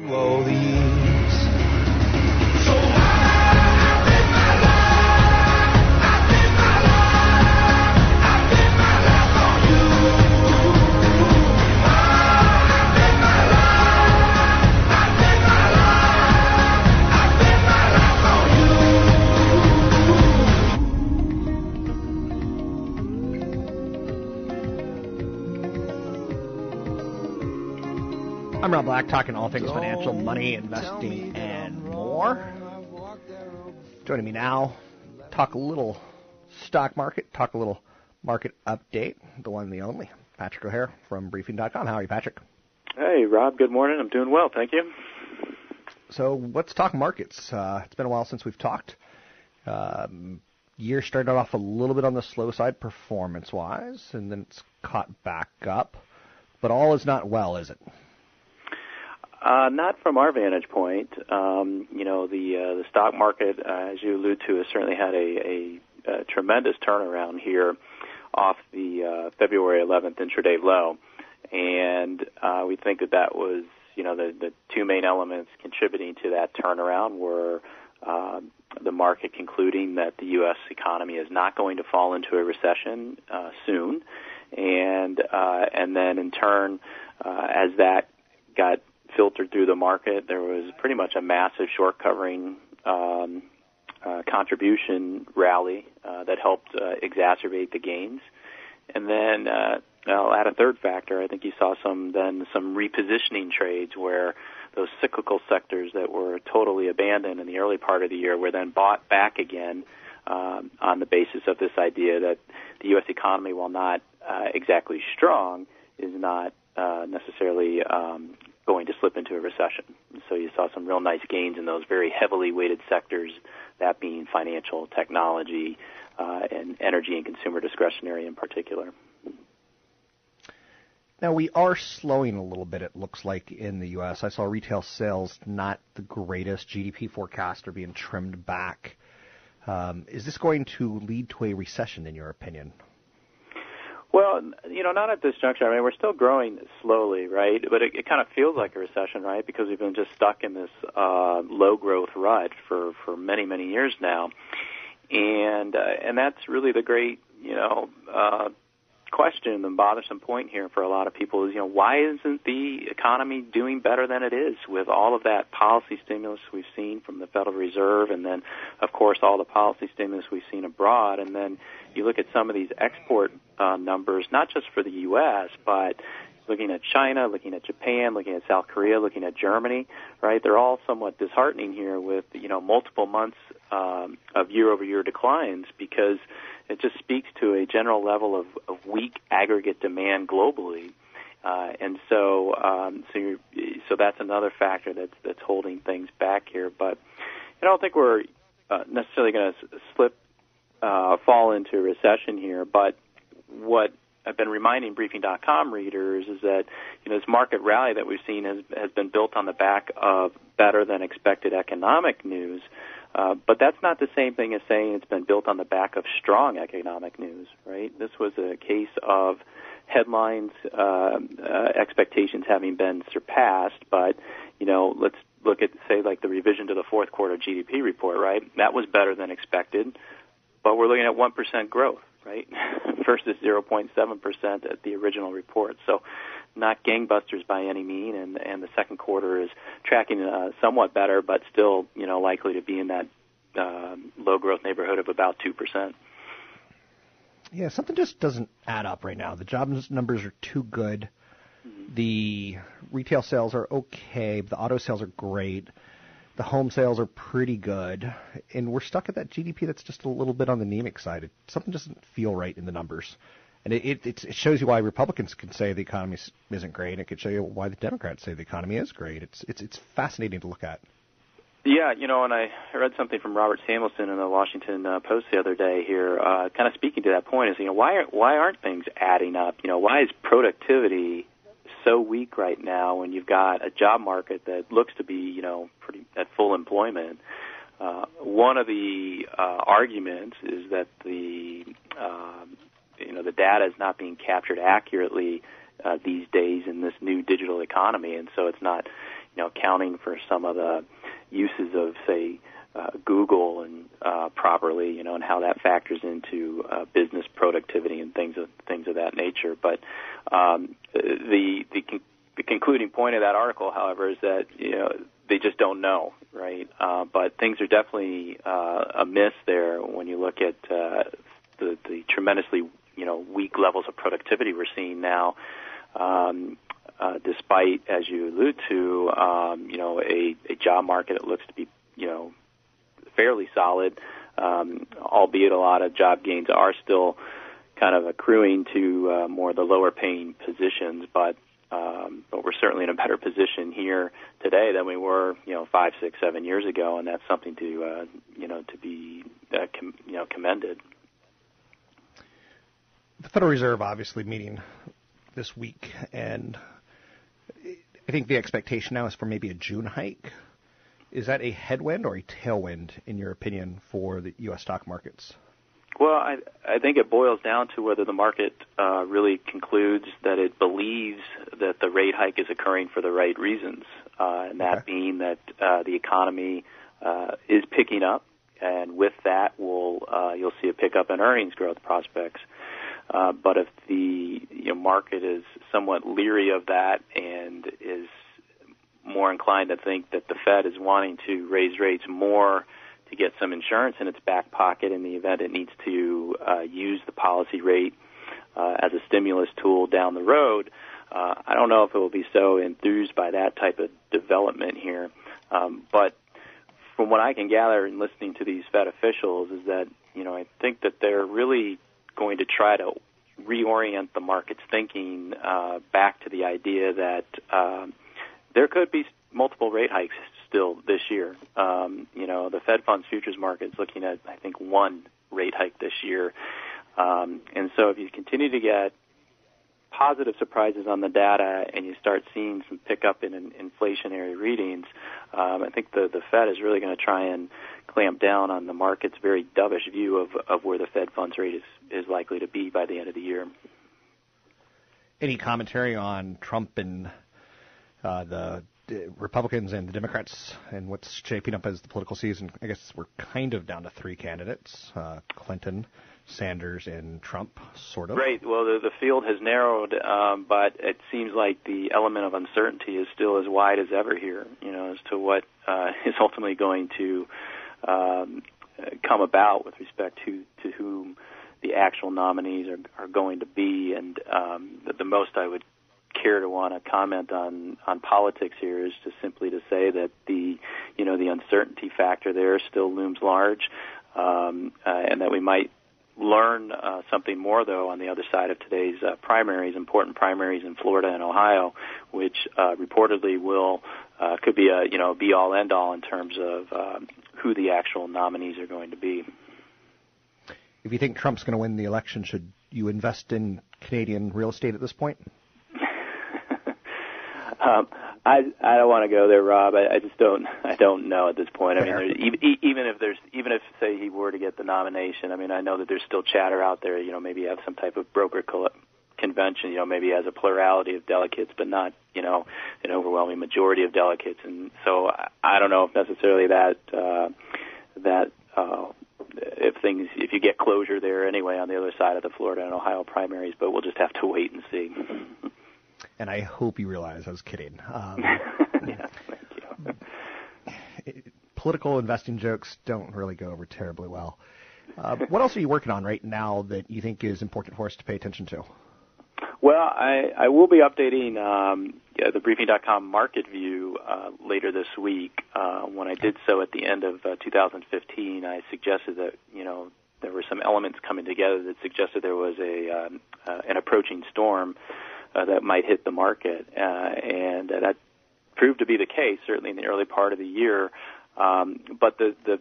Slowly I'm Rob Black, talking all things financial, money, investing, and more. Joining me now, talk a little stock market, talk a little market update, the one and the only, Patrick O'Hare from Briefing.com. How are you, Patrick? Hey, Rob. Good morning. I'm doing well, thank you. So let's talk markets. Uh, it's been a while since we've talked. Um, year started off a little bit on the slow side performance-wise, and then it's caught back up. But all is not well, is it? Uh, not from our vantage point. Um, you know, the uh, the stock market, uh, as you allude to, has certainly had a, a, a tremendous turnaround here off the uh, February 11th intraday low, and uh, we think that that was, you know, the the two main elements contributing to that turnaround were. Uh, the market concluding that the U.S. economy is not going to fall into a recession uh, soon, and uh, and then in turn, uh, as that got filtered through the market. There was pretty much a massive short covering um, uh, contribution rally uh, that helped uh, exacerbate the gains. And then uh, I'll add a third factor. I think you saw some then some repositioning trades where those cyclical sectors that were totally abandoned in the early part of the year were then bought back again um, on the basis of this idea that the U.S. economy, while not uh, exactly strong, is not uh, necessarily um, going to slip into a recession. So you saw some real nice gains in those very heavily weighted sectors, that being financial, technology, uh, and energy and consumer discretionary in particular. Now we are slowing a little bit. It looks like in the U.S. I saw retail sales not the greatest. GDP forecasts are being trimmed back. Um, is this going to lead to a recession, in your opinion? Well, you know, not at this juncture. I mean, we're still growing slowly, right? But it, it kind of feels like a recession, right? Because we've been just stuck in this uh, low growth rut for for many many years now, and uh, and that's really the great you know uh, question, and bothersome point here for a lot of people is you know why isn't the economy doing better than it is with all of that policy stimulus we've seen from the Federal Reserve, and then of course all the policy stimulus we've seen abroad, and then you look at some of these export uh, numbers, not just for the U.S., but looking at China, looking at Japan, looking at South Korea, looking at Germany, right? They're all somewhat disheartening here with, you know, multiple months um, of year-over-year declines because it just speaks to a general level of, of weak aggregate demand globally. Uh, and so, um, so, so that's another factor that's that's holding things back here. But I don't think we're uh, necessarily going to slip uh, fall into a recession here. But what I've been reminding Briefing.com readers is that you know this market rally that we've seen has has been built on the back of better than expected economic news. Uh, but that's not the same thing as saying it's been built on the back of strong economic news, right? This was a case of headlines, uh, uh, expectations having been surpassed, but you know, let's look at say like the revision to the fourth quarter GDP report, right? That was better than expected but we're looking at 1% growth, right, versus 0.7% at the original report. So not gangbusters by any mean, and, and the second quarter is tracking uh, somewhat better, but still, you know, likely to be in that uh, low growth neighborhood of about 2%. Yeah, something just doesn't add up right now. The jobs numbers are too good. Mm-hmm. The retail sales are okay. The auto sales are great the home sales are pretty good, and we're stuck at that GDP that's just a little bit on the anemic side. It, something doesn't feel right in the numbers. and it, it, it shows you why Republicans can say the economy isn't great. And It could show you why the Democrats say the economy is great. It's it's it's fascinating to look at. Yeah, you know, and I read something from Robert Samuelson in the Washington uh, Post the other day here, uh, kind of speaking to that point. Is you know why are, why aren't things adding up? You know, why is productivity so weak right now when you've got a job market that looks to be you know pretty at full employment? Uh, one of the uh, arguments is that the um, you know the data is not being captured accurately uh, these days in this new digital economy, and so it's not you know accounting for some of the uses of say uh, Google and uh, properly, you know, and how that factors into uh, business productivity and things of things of that nature. But um, the the, con- the concluding point of that article, however, is that you know they just don't know, right? Uh, but things are definitely uh, amiss there when you look at uh, the the tremendously you know weak levels of productivity we're seeing now. Um, uh, despite, as you allude to, um, you know, a, a job market that looks to be, you know, fairly solid, um, albeit a lot of job gains are still kind of accruing to uh, more of the lower paying positions, but um, but we're certainly in a better position here today than we were, you know, five, six, seven years ago, and that's something to, uh, you know, to be, uh, com- you know, commended. The Federal Reserve obviously meeting this week, and I think the expectation now is for maybe a June hike. Is that a headwind or a tailwind, in your opinion, for the U.S. stock markets? Well, I, I think it boils down to whether the market uh, really concludes that it believes that the rate hike is occurring for the right reasons, uh, and that okay. being that uh, the economy uh, is picking up, and with that, will uh, you'll see a pickup in earnings growth prospects. Uh, but if the you know, market is somewhat leery of that and is more inclined to think that the Fed is wanting to raise rates more to get some insurance in its back pocket in the event it needs to uh, use the policy rate uh, as a stimulus tool down the road, uh, I don't know if it will be so enthused by that type of development here. Um, but from what I can gather in listening to these Fed officials is that you know I think that they're really going to try to reorient the market's thinking uh, back to the idea that um, there could be multiple rate hikes still this year. Um, you know, the Fed funds futures market is looking at, I think, one rate hike this year. Um, and so if you continue to get positive surprises on the data and you start seeing some pickup in, in inflationary readings, um, I think the, the Fed is really going to try and clamp down on the market's very dovish view of, of where the Fed funds rate is, is likely to be by the end of the year. Any commentary on Trump and uh, the Republicans and the Democrats and what's shaping up as the political season? I guess we're kind of down to three candidates: uh, Clinton, Sanders, and Trump, sort of. Right. Well, the, the field has narrowed, um, but it seems like the element of uncertainty is still as wide as ever here. You know, as to what uh, is ultimately going to um, come about with respect to to whom the actual nominees are, are going to be, and um, the, the most I would care to want to comment on on politics here is just simply to say that the you know the uncertainty factor there still looms large, um, uh, and that we might learn uh, something more though on the other side of today's uh, primaries, important primaries in Florida and Ohio, which uh, reportedly will uh, could be a you know be all end all in terms of um, who the actual nominees are going to be. If you think Trump's going to win the election, should you invest in Canadian real estate at this point? Um, I I don't want to go there, Rob. I, I just don't I don't know at this point. I mean, even even if there's even if say he were to get the nomination, I mean, I know that there's still chatter out there. You know, maybe have some type of broker convention. You know, maybe has a plurality of delegates, but not you know an overwhelming majority of delegates. And so I don't know if necessarily that uh, that uh, if things if you get closure there anyway on the other side of the Florida and Ohio primaries, but we'll just have to wait and see. And I hope you realize I was kidding. Um, yeah, thank you. political investing jokes don't really go over terribly well. Uh, what else are you working on right now that you think is important for us to pay attention to? Well, I, I will be updating um, yeah, the briefing.com market view uh, later this week. Uh, when I did so at the end of uh, 2015, I suggested that you know there were some elements coming together that suggested there was a um, uh, an approaching storm uh, that might hit the market, uh, and that proved to be the case certainly in the early part of the year. Um, but the the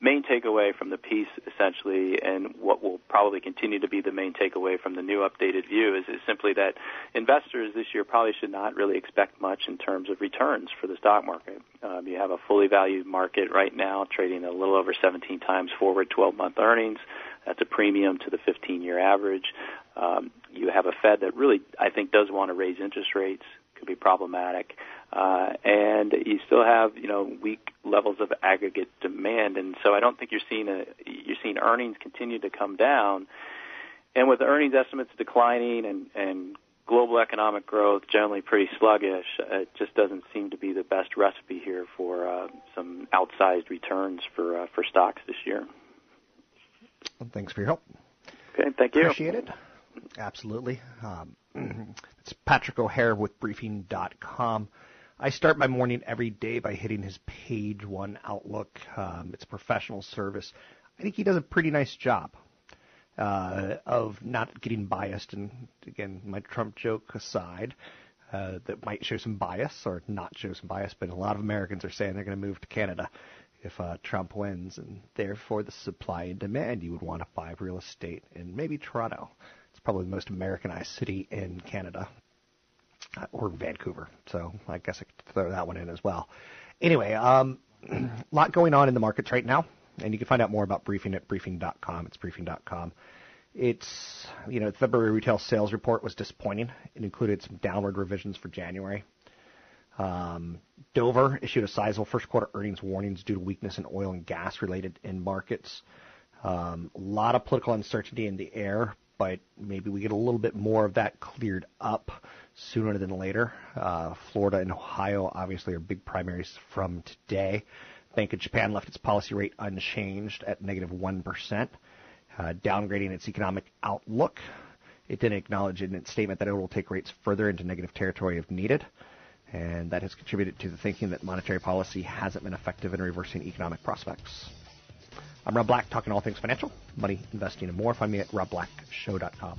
main takeaway from the piece, essentially, and what will probably continue to be the main takeaway from the new updated view, is, is simply that investors this year probably should not really expect much in terms of returns for the stock market. Um, you have a fully valued market right now, trading a little over 17 times forward 12-month earnings. That's a premium to the 15-year average. Um, you have a Fed that really, I think, does want to raise interest rates. Could be problematic. Uh, and you still have you know weak levels of aggregate demand, and so I don't think you're seeing a you're seeing earnings continue to come down, and with earnings estimates declining and and global economic growth generally pretty sluggish, it just doesn't seem to be the best recipe here for uh, some outsized returns for uh, for stocks this year. Well, thanks for your help. Okay, thank you. Appreciate it. Absolutely. Um, it's Patrick O'Hare with Briefing.com. I start my morning every day by hitting his page one outlook. Um, it's a professional service. I think he does a pretty nice job uh, of not getting biased. And again, my Trump joke aside, uh, that might show some bias or not show some bias, but a lot of Americans are saying they're going to move to Canada if uh, Trump wins, and therefore the supply and demand you would want to buy real estate in maybe Toronto. It's probably the most Americanized city in Canada, or Vancouver. So I guess I could throw that one in as well. Anyway, um, a lot going on in the markets right now, and you can find out more about briefing at briefing.com. It's briefing.com. It's you know the February retail sales report was disappointing. It included some downward revisions for January. Um, Dover issued a sizable first quarter earnings warnings due to weakness in oil and gas related end markets. Um, a lot of political uncertainty in the air, but maybe we get a little bit more of that cleared up sooner than later. Uh, Florida and Ohio obviously are big primaries from today. Bank of Japan left its policy rate unchanged at negative 1, uh, downgrading its economic outlook. It didn't acknowledge in its statement that it will take rates further into negative territory if needed. And that has contributed to the thinking that monetary policy hasn't been effective in reversing economic prospects. I'm Rob Black, talking all things financial, money, investing, and more. Find me at robblackshow.com.